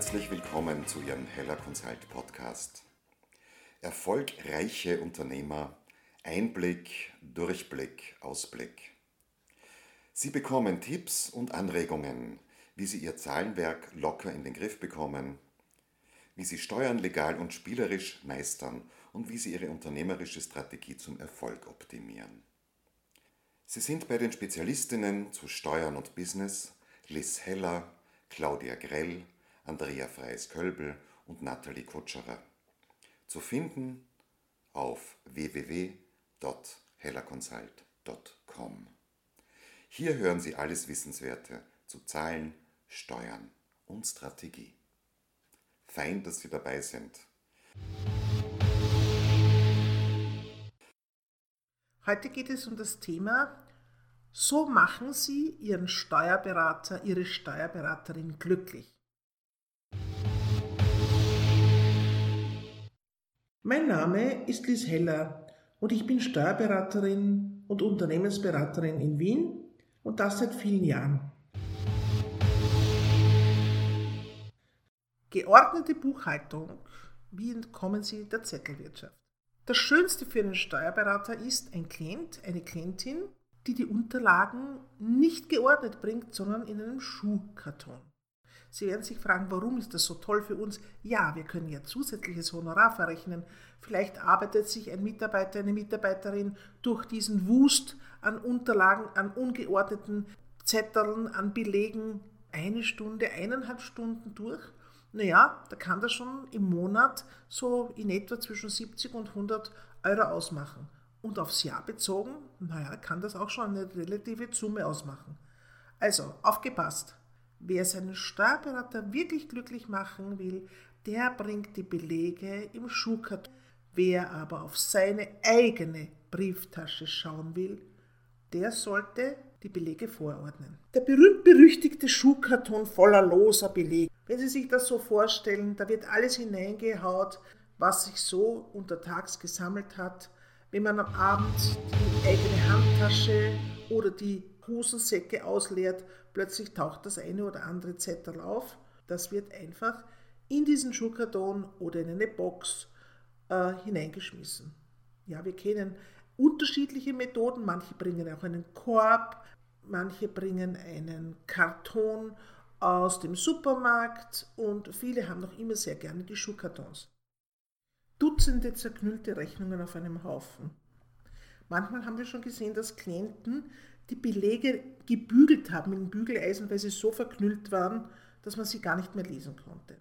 Herzlich willkommen zu Ihrem Heller Consult Podcast. Erfolgreiche Unternehmer, Einblick, Durchblick, Ausblick. Sie bekommen Tipps und Anregungen, wie Sie Ihr Zahlenwerk locker in den Griff bekommen, wie Sie Steuern legal und spielerisch meistern und wie Sie Ihre unternehmerische Strategie zum Erfolg optimieren. Sie sind bei den Spezialistinnen zu Steuern und Business Liz Heller, Claudia Grell, Andrea Freies-Kölbel und Nathalie Kutscherer. Zu finden auf www.hellerconsult.com. Hier hören Sie alles Wissenswerte zu Zahlen, Steuern und Strategie. Fein, dass Sie dabei sind. Heute geht es um das Thema so machen Sie Ihren Steuerberater, Ihre Steuerberaterin glücklich. Mein Name ist Liz Heller und ich bin Steuerberaterin und Unternehmensberaterin in Wien und das seit vielen Jahren. Geordnete Buchhaltung. Wie entkommen Sie der Zettelwirtschaft? Das Schönste für einen Steuerberater ist ein Klient, eine Klientin, die die Unterlagen nicht geordnet bringt, sondern in einem Schuhkarton. Sie werden sich fragen, warum ist das so toll für uns? Ja, wir können ja zusätzliches Honorar verrechnen. Vielleicht arbeitet sich ein Mitarbeiter, eine Mitarbeiterin durch diesen Wust an Unterlagen, an ungeordneten Zetteln, an Belegen eine Stunde, eineinhalb Stunden durch. Naja, da kann das schon im Monat so in etwa zwischen 70 und 100 Euro ausmachen. Und aufs Jahr bezogen, naja, kann das auch schon eine relative Summe ausmachen. Also, aufgepasst. Wer seinen Steuerberater wirklich glücklich machen will, der bringt die Belege im Schuhkarton. Wer aber auf seine eigene Brieftasche schauen will, der sollte die Belege vorordnen. Der berühmt-berüchtigte Schuhkarton voller loser Belege. Wenn Sie sich das so vorstellen, da wird alles hineingehaut, was sich so untertags gesammelt hat wenn man am Abend die eigene Handtasche oder die Hosensäcke ausleert, plötzlich taucht das eine oder andere Zettel auf. Das wird einfach in diesen Schuhkarton oder in eine Box äh, hineingeschmissen. Ja, wir kennen unterschiedliche Methoden. Manche bringen auch einen Korb, manche bringen einen Karton aus dem Supermarkt und viele haben noch immer sehr gerne die Schuhkartons. Dutzende zerknüllte Rechnungen auf einem Haufen. Manchmal haben wir schon gesehen, dass Klienten die Belege gebügelt haben mit Bügeleisen, weil sie so verknüllt waren, dass man sie gar nicht mehr lesen konnte.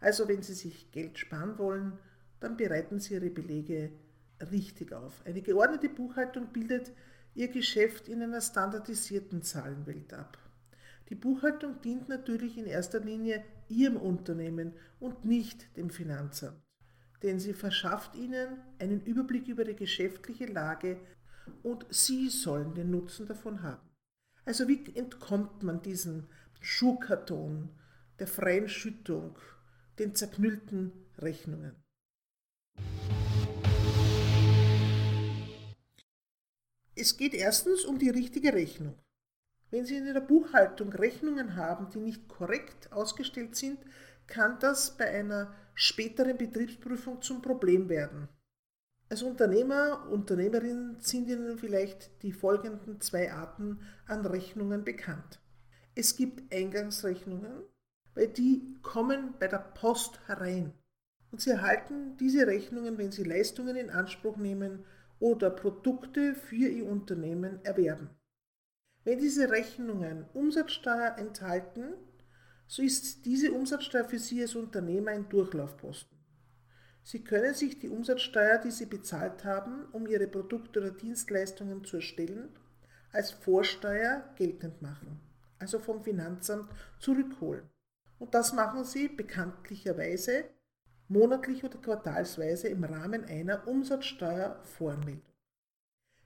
Also wenn Sie sich Geld sparen wollen, dann bereiten Sie Ihre Belege richtig auf. Eine geordnete Buchhaltung bildet Ihr Geschäft in einer standardisierten Zahlenwelt ab. Die Buchhaltung dient natürlich in erster Linie Ihrem Unternehmen und nicht dem Finanzamt, denn sie verschafft Ihnen einen Überblick über die geschäftliche Lage und Sie sollen den Nutzen davon haben. Also wie entkommt man diesem Schuhkarton, der freien Schüttung, den zerknüllten Rechnungen? Es geht erstens um die richtige Rechnung. Wenn Sie in Ihrer Buchhaltung Rechnungen haben, die nicht korrekt ausgestellt sind, kann das bei einer späteren Betriebsprüfung zum Problem werden. Als Unternehmer, Unternehmerin sind Ihnen vielleicht die folgenden zwei Arten an Rechnungen bekannt. Es gibt Eingangsrechnungen, weil die kommen bei der Post herein. Und Sie erhalten diese Rechnungen, wenn Sie Leistungen in Anspruch nehmen oder Produkte für Ihr Unternehmen erwerben. Wenn diese Rechnungen Umsatzsteuer enthalten, so ist diese Umsatzsteuer für Sie als Unternehmer ein Durchlaufposten. Sie können sich die Umsatzsteuer, die Sie bezahlt haben, um Ihre Produkte oder Dienstleistungen zu erstellen, als Vorsteuer geltend machen, also vom Finanzamt zurückholen. Und das machen Sie bekanntlicherweise monatlich oder quartalsweise im Rahmen einer Umsatzsteuervoranmeldung.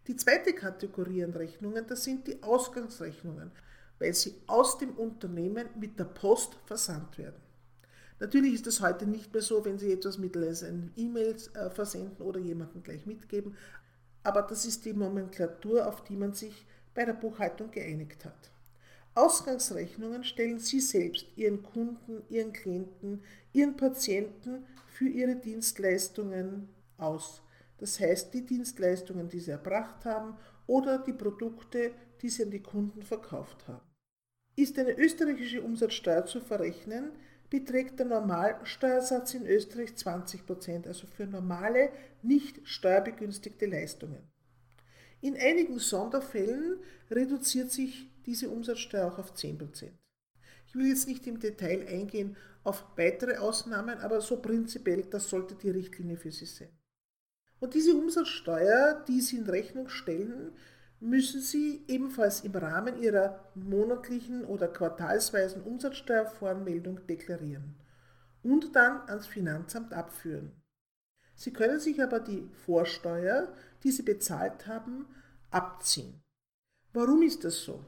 Die zweite Kategorie an Rechnungen, das sind die Ausgangsrechnungen, weil sie aus dem Unternehmen mit der Post versandt werden. Natürlich ist es heute nicht mehr so, wenn Sie etwas mittels E-Mails äh, versenden oder jemanden gleich mitgeben, aber das ist die Nomenklatur, auf die man sich bei der Buchhaltung geeinigt hat. Ausgangsrechnungen stellen Sie selbst Ihren Kunden, Ihren Klienten, Ihren Patienten für Ihre Dienstleistungen aus. Das heißt, die Dienstleistungen, die Sie erbracht haben oder die Produkte, die Sie an die Kunden verkauft haben. Ist eine österreichische Umsatzsteuer zu verrechnen, beträgt der Normalsteuersatz in Österreich 20%, also für normale, nicht steuerbegünstigte Leistungen. In einigen Sonderfällen reduziert sich diese Umsatzsteuer auch auf 10%. Ich will jetzt nicht im Detail eingehen auf weitere Ausnahmen, aber so prinzipiell, das sollte die Richtlinie für Sie sein. Und diese Umsatzsteuer, die Sie in Rechnung stellen, müssen Sie ebenfalls im Rahmen Ihrer monatlichen oder quartalsweisen Umsatzsteuervoranmeldung deklarieren und dann ans Finanzamt abführen. Sie können sich aber die Vorsteuer, die Sie bezahlt haben, abziehen. Warum ist das so?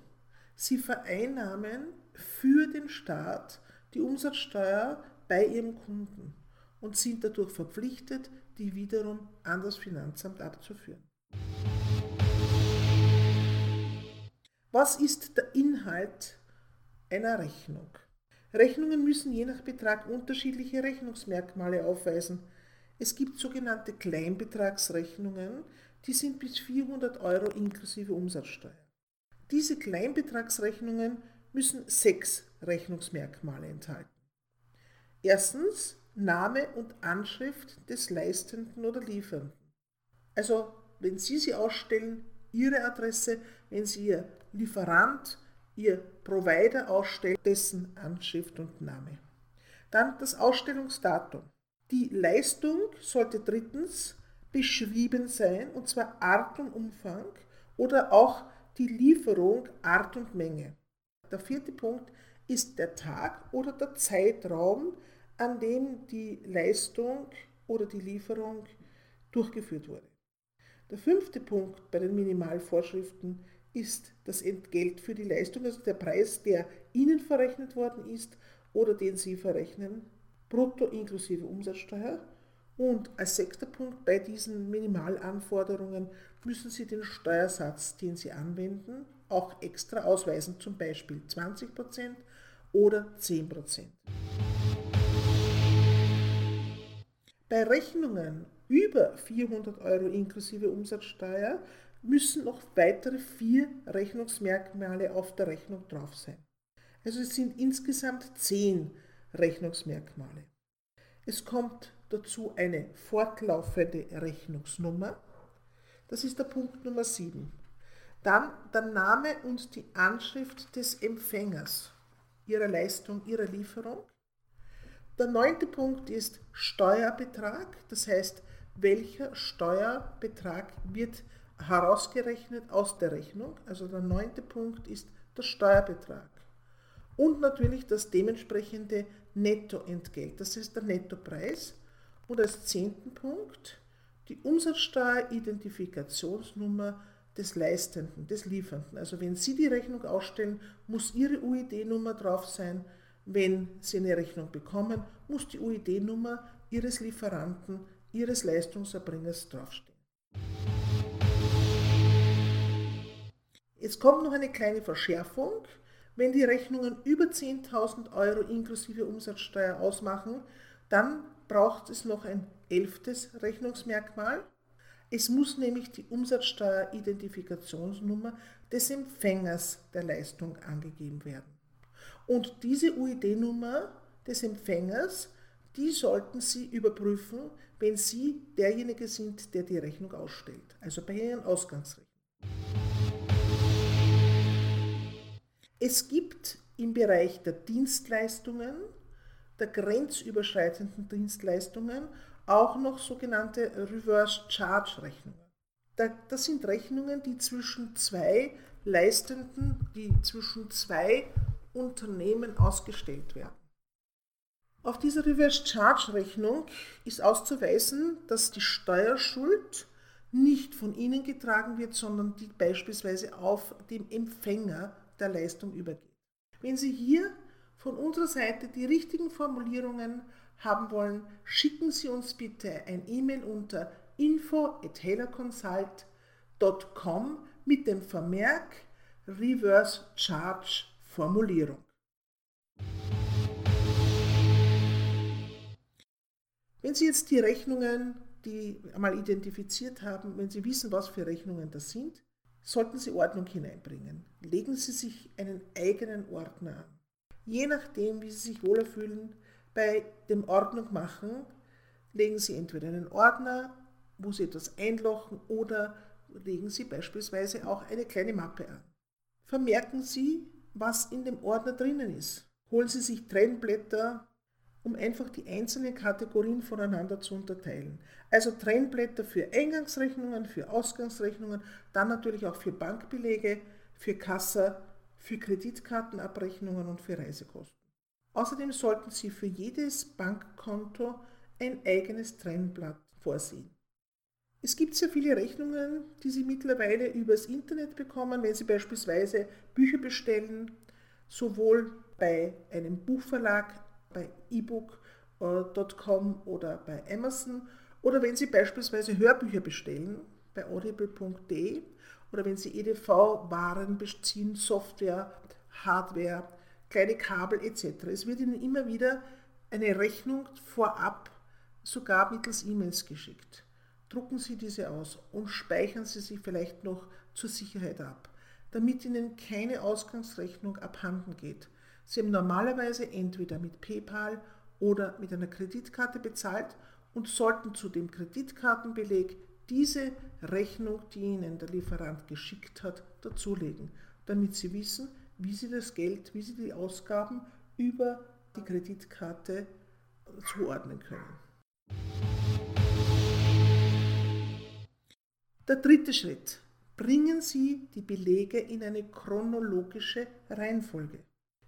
Sie vereinnahmen für den Staat die Umsatzsteuer bei Ihrem Kunden und sind dadurch verpflichtet, die wiederum an das Finanzamt abzuführen. Was ist der Inhalt einer Rechnung? Rechnungen müssen je nach Betrag unterschiedliche Rechnungsmerkmale aufweisen. Es gibt sogenannte Kleinbetragsrechnungen, die sind bis 400 Euro inklusive Umsatzsteuer. Diese Kleinbetragsrechnungen müssen sechs Rechnungsmerkmale enthalten. Erstens Name und Anschrift des Leistenden oder Liefernden. Also wenn Sie sie ausstellen, Ihre Adresse, wenn Sie Ihr Lieferant, Ihr Provider ausstellt, dessen Anschrift und Name. Dann das Ausstellungsdatum. Die Leistung sollte drittens beschrieben sein, und zwar Art und Umfang oder auch die Lieferung, Art und Menge. Der vierte Punkt ist der Tag oder der Zeitraum, an dem die Leistung oder die Lieferung durchgeführt wurde. Der fünfte Punkt bei den Minimalvorschriften ist das Entgelt für die Leistung, also der Preis, der Ihnen verrechnet worden ist oder den Sie verrechnen, brutto inklusive Umsatzsteuer. Und als sechster Punkt bei diesen Minimalanforderungen müssen Sie den Steuersatz, den Sie anwenden, auch extra ausweisen, zum Beispiel 20% oder 10%. Bei Rechnungen über 400 Euro inklusive Umsatzsteuer müssen noch weitere vier Rechnungsmerkmale auf der Rechnung drauf sein. Also es sind insgesamt zehn Rechnungsmerkmale. Es kommt dazu eine fortlaufende Rechnungsnummer. Das ist der Punkt Nummer 7. Dann der Name und die Anschrift des Empfängers ihrer Leistung, ihrer Lieferung. Der neunte Punkt ist Steuerbetrag, das heißt, welcher Steuerbetrag wird herausgerechnet aus der Rechnung. Also der neunte Punkt ist der Steuerbetrag. Und natürlich das dementsprechende Nettoentgelt, das ist der Nettopreis. Und als zehnten Punkt die Umsatzsteueridentifikationsnummer des Leistenden, des Liefernden. Also wenn Sie die Rechnung ausstellen, muss Ihre UID-Nummer drauf sein. Wenn Sie eine Rechnung bekommen, muss die UID-Nummer Ihres Lieferanten, Ihres Leistungserbringers draufstehen. Jetzt kommt noch eine kleine Verschärfung. Wenn die Rechnungen über 10.000 Euro inklusive Umsatzsteuer ausmachen, dann braucht es noch ein elftes Rechnungsmerkmal. Es muss nämlich die Umsatzsteueridentifikationsnummer des Empfängers der Leistung angegeben werden. Und diese UID-Nummer des Empfängers, die sollten Sie überprüfen, wenn Sie derjenige sind, der die Rechnung ausstellt, also bei Ihren Ausgangsrechnungen. Es gibt im Bereich der Dienstleistungen, der grenzüberschreitenden Dienstleistungen, auch noch sogenannte Reverse Charge Rechnungen. Das sind Rechnungen, die zwischen zwei Leistenden, die zwischen zwei Unternehmen ausgestellt werden. Auf dieser Reverse Charge Rechnung ist auszuweisen, dass die Steuerschuld nicht von Ihnen getragen wird, sondern die beispielsweise auf dem Empfänger der Leistung übergeht. Wenn Sie hier von unserer Seite die richtigen Formulierungen haben wollen, schicken Sie uns bitte ein E-Mail unter info.hellerconsult.com mit dem Vermerk Reverse Charge Formulierung. Wenn Sie jetzt die Rechnungen, die einmal identifiziert haben, wenn Sie wissen, was für Rechnungen das sind, sollten Sie Ordnung hineinbringen. Legen Sie sich einen eigenen Ordner an. Je nachdem, wie Sie sich wohler fühlen, bei dem Ordnung machen, legen Sie entweder einen Ordner, wo Sie etwas einlochen oder legen Sie beispielsweise auch eine kleine Mappe an. Vermerken Sie, was in dem Ordner drinnen ist. Holen Sie sich Trennblätter, um einfach die einzelnen Kategorien voneinander zu unterteilen. Also Trennblätter für Eingangsrechnungen, für Ausgangsrechnungen, dann natürlich auch für Bankbelege, für Kassa, für Kreditkartenabrechnungen und für Reisekosten. Außerdem sollten Sie für jedes Bankkonto ein eigenes Trennblatt vorsehen. Es gibt sehr viele Rechnungen, die Sie mittlerweile übers Internet bekommen, wenn Sie beispielsweise Bücher bestellen, sowohl bei einem Buchverlag, bei ebook.com oder bei Amazon oder wenn Sie beispielsweise Hörbücher bestellen bei audible.de oder wenn Sie EDV-Waren beziehen, Software, Hardware, kleine Kabel etc. Es wird Ihnen immer wieder eine Rechnung vorab sogar mittels E-Mails geschickt. Drucken Sie diese aus und speichern Sie sie vielleicht noch zur Sicherheit ab, damit Ihnen keine Ausgangsrechnung abhanden geht. Sie haben normalerweise entweder mit PayPal oder mit einer Kreditkarte bezahlt und sollten zu dem Kreditkartenbeleg diese Rechnung, die Ihnen der Lieferant geschickt hat, dazulegen, damit Sie wissen, wie Sie das Geld, wie Sie die Ausgaben über die Kreditkarte zuordnen können. Der dritte Schritt. Bringen Sie die Belege in eine chronologische Reihenfolge.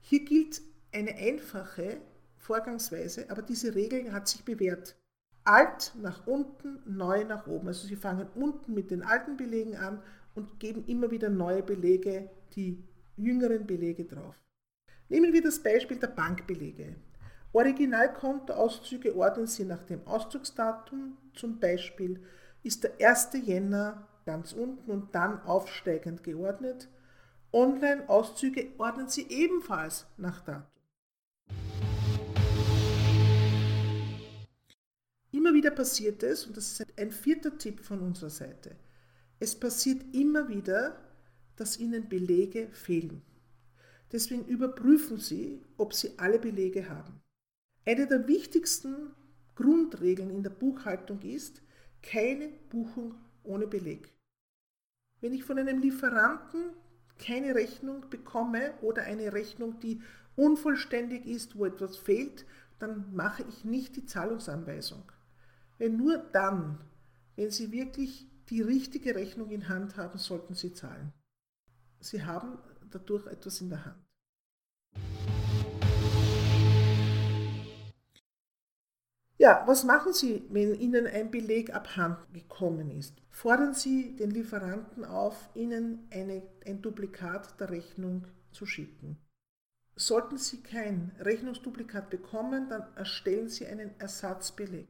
Hier gilt eine einfache Vorgangsweise, aber diese Regel hat sich bewährt. Alt nach unten, neu nach oben. Also Sie fangen unten mit den alten Belegen an und geben immer wieder neue Belege, die jüngeren Belege drauf. Nehmen wir das Beispiel der Bankbelege. Originalkontoauszüge ordnen Sie nach dem Auszugsdatum, zum Beispiel ist der 1. Jänner ganz unten und dann aufsteigend geordnet. Online-Auszüge ordnen Sie ebenfalls nach Datum. Immer wieder passiert es, und das ist ein vierter Tipp von unserer Seite, es passiert immer wieder, dass Ihnen Belege fehlen. Deswegen überprüfen Sie, ob Sie alle Belege haben. Eine der wichtigsten Grundregeln in der Buchhaltung ist, keine Buchung ohne Beleg. Wenn ich von einem Lieferanten keine Rechnung bekomme oder eine Rechnung, die unvollständig ist, wo etwas fehlt, dann mache ich nicht die Zahlungsanweisung. Wenn nur dann, wenn Sie wirklich die richtige Rechnung in Hand haben, sollten Sie zahlen. Sie haben dadurch etwas in der Hand. Ja, was machen Sie, wenn Ihnen ein Beleg abhanden gekommen ist? Fordern Sie den Lieferanten auf, Ihnen eine, ein Duplikat der Rechnung zu schicken. Sollten Sie kein Rechnungsduplikat bekommen, dann erstellen Sie einen Ersatzbeleg.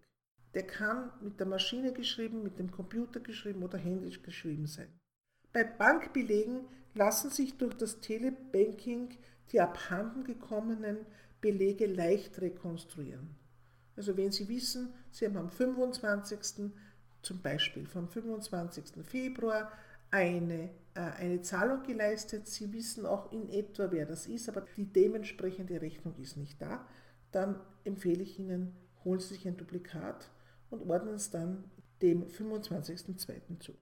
Der kann mit der Maschine geschrieben, mit dem Computer geschrieben oder händisch geschrieben sein. Bei Bankbelegen lassen sich durch das Telebanking die abhanden gekommenen Belege leicht rekonstruieren. Also wenn Sie wissen, Sie haben am 25. zum Beispiel vom 25. Februar eine, äh, eine Zahlung geleistet, Sie wissen auch in etwa, wer das ist, aber die dementsprechende Rechnung ist nicht da, dann empfehle ich Ihnen, holen Sie sich ein Duplikat und ordnen es dann dem 25.02. zu.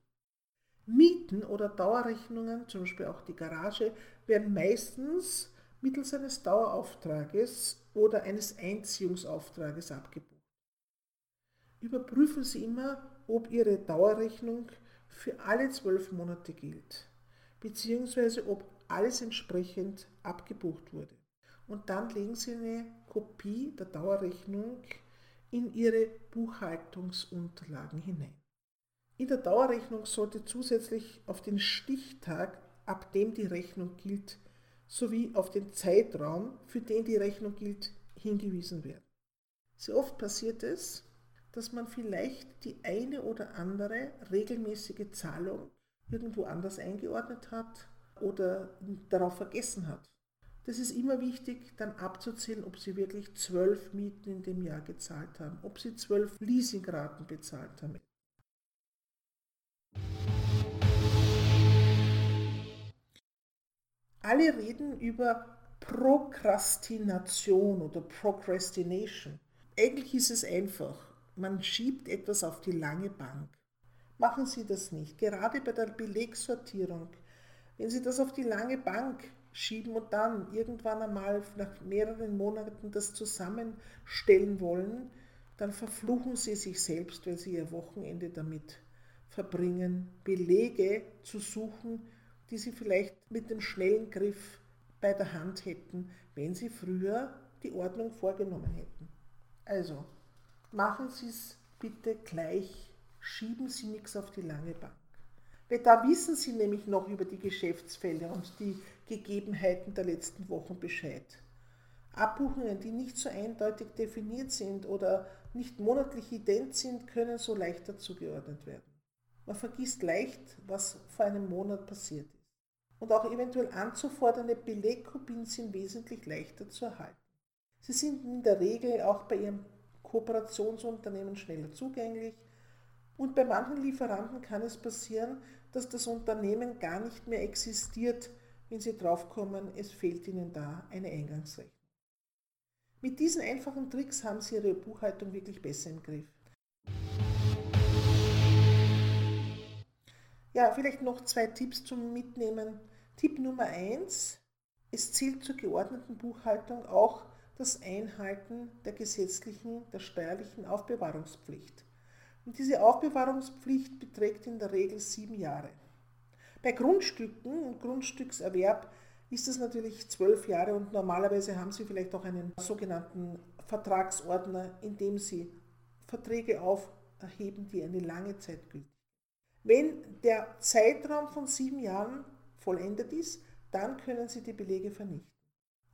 Mieten oder Dauerrechnungen, zum Beispiel auch die Garage, werden meistens mittels eines Dauerauftrages oder eines Einziehungsauftrages abgebucht. Überprüfen Sie immer, ob Ihre Dauerrechnung für alle zwölf Monate gilt, beziehungsweise ob alles entsprechend abgebucht wurde. Und dann legen Sie eine Kopie der Dauerrechnung in Ihre Buchhaltungsunterlagen hinein. In der Dauerrechnung sollte zusätzlich auf den Stichtag, ab dem die Rechnung gilt, sowie auf den Zeitraum, für den die Rechnung gilt, hingewiesen werden. Sehr oft passiert es, dass man vielleicht die eine oder andere regelmäßige Zahlung irgendwo anders eingeordnet hat oder darauf vergessen hat. Das ist immer wichtig, dann abzuzählen, ob Sie wirklich zwölf Mieten in dem Jahr gezahlt haben, ob Sie zwölf Leasingraten bezahlt haben. Alle reden über Prokrastination oder Procrastination. Eigentlich ist es einfach. Man schiebt etwas auf die lange Bank. Machen Sie das nicht. Gerade bei der Belegsortierung. Wenn Sie das auf die lange Bank schieben und dann irgendwann einmal nach mehreren Monaten das zusammenstellen wollen, dann verfluchen Sie sich selbst, weil Sie Ihr Wochenende damit verbringen, Belege zu suchen, die Sie vielleicht mit dem schnellen Griff bei der Hand hätten, wenn Sie früher die Ordnung vorgenommen hätten. Also, machen Sie es bitte gleich, schieben Sie nichts auf die lange Bank. Weil da wissen Sie nämlich noch über die Geschäftsfälle und die Gegebenheiten der letzten Wochen Bescheid. Abbuchungen, die nicht so eindeutig definiert sind oder nicht monatlich ident sind, können so leichter zugeordnet werden. Man vergisst leicht, was vor einem Monat passiert ist und auch eventuell anzufordernde Belegkopien sind wesentlich leichter zu erhalten. Sie sind in der Regel auch bei Ihrem Kooperationsunternehmen schneller zugänglich und bei manchen Lieferanten kann es passieren, dass das Unternehmen gar nicht mehr existiert, wenn Sie draufkommen, es fehlt Ihnen da eine Eingangsrechnung. Mit diesen einfachen Tricks haben Sie Ihre Buchhaltung wirklich besser im Griff. Ja, vielleicht noch zwei Tipps zum Mitnehmen Tipp Nummer 1. Es zählt zur geordneten Buchhaltung auch das Einhalten der gesetzlichen, der steuerlichen Aufbewahrungspflicht. Und diese Aufbewahrungspflicht beträgt in der Regel sieben Jahre. Bei Grundstücken und Grundstückserwerb ist es natürlich zwölf Jahre und normalerweise haben Sie vielleicht auch einen sogenannten Vertragsordner, in dem Sie Verträge aufheben, die eine lange Zeit gültig Wenn der Zeitraum von sieben Jahren vollendet ist, dann können Sie die Belege vernichten.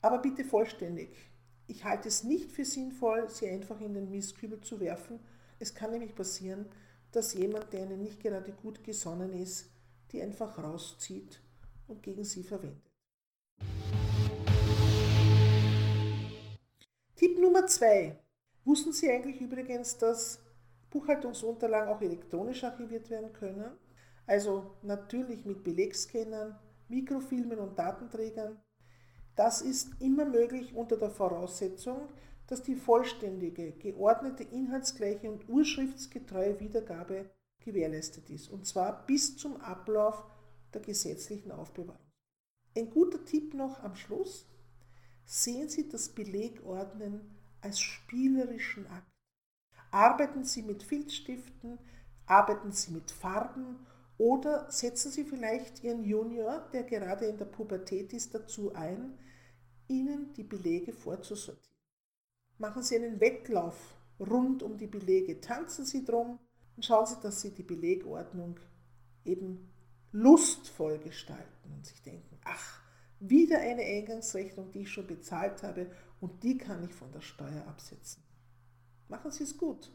Aber bitte vollständig. Ich halte es nicht für sinnvoll, sie einfach in den Mistkübel zu werfen. Es kann nämlich passieren, dass jemand, der Ihnen nicht gerade gut gesonnen ist, die einfach rauszieht und gegen Sie verwendet. Tipp Nummer zwei. Wussten Sie eigentlich übrigens, dass Buchhaltungsunterlagen auch elektronisch archiviert werden können? Also natürlich mit Belegscannern, Mikrofilmen und Datenträgern. Das ist immer möglich unter der Voraussetzung, dass die vollständige, geordnete, inhaltsgleiche und urschriftsgetreue Wiedergabe gewährleistet ist, und zwar bis zum Ablauf der gesetzlichen Aufbewahrung. Ein guter Tipp noch am Schluss. Sehen Sie das Belegordnen als spielerischen Akt. Arbeiten Sie mit Filzstiften, arbeiten Sie mit Farben oder setzen Sie vielleicht Ihren Junior, der gerade in der Pubertät ist, dazu ein, Ihnen die Belege vorzusortieren. Machen Sie einen Wettlauf rund um die Belege, tanzen Sie drum und schauen Sie, dass Sie die Belegordnung eben lustvoll gestalten und sich denken, ach, wieder eine Eingangsrechnung, die ich schon bezahlt habe und die kann ich von der Steuer absetzen. Machen Sie es gut.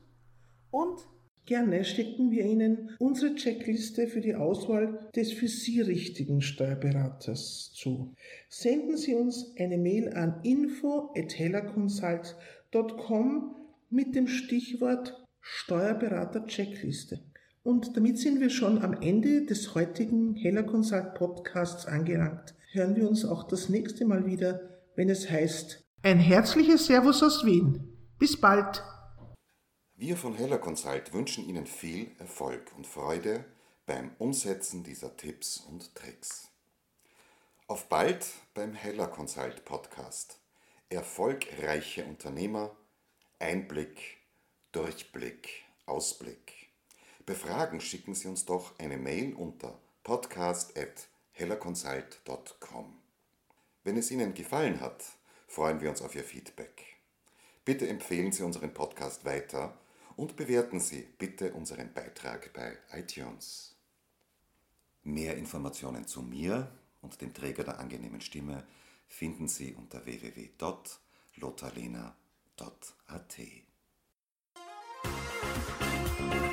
Und Gerne schicken wir Ihnen unsere Checkliste für die Auswahl des für Sie richtigen Steuerberaters zu. Senden Sie uns eine Mail an info@hellerconsult.com mit dem Stichwort Steuerberater Checkliste. Und damit sind wir schon am Ende des heutigen Heller Consult Podcasts angelangt. Hören wir uns auch das nächste Mal wieder, wenn es heißt Ein herzliches Servus aus Wien. Bis bald. Wir von Heller Consult wünschen Ihnen viel Erfolg und Freude beim Umsetzen dieser Tipps und Tricks. Auf bald beim Heller Consult Podcast. Erfolgreiche Unternehmer, Einblick, Durchblick, Ausblick. Befragen schicken Sie uns doch eine Mail unter podcast.hellerconsult.com. Wenn es Ihnen gefallen hat, freuen wir uns auf Ihr Feedback. Bitte empfehlen Sie unseren Podcast weiter und bewerten Sie bitte unseren Beitrag bei iTunes. Mehr Informationen zu mir und dem Träger der angenehmen Stimme finden Sie unter www.lotharlena.at.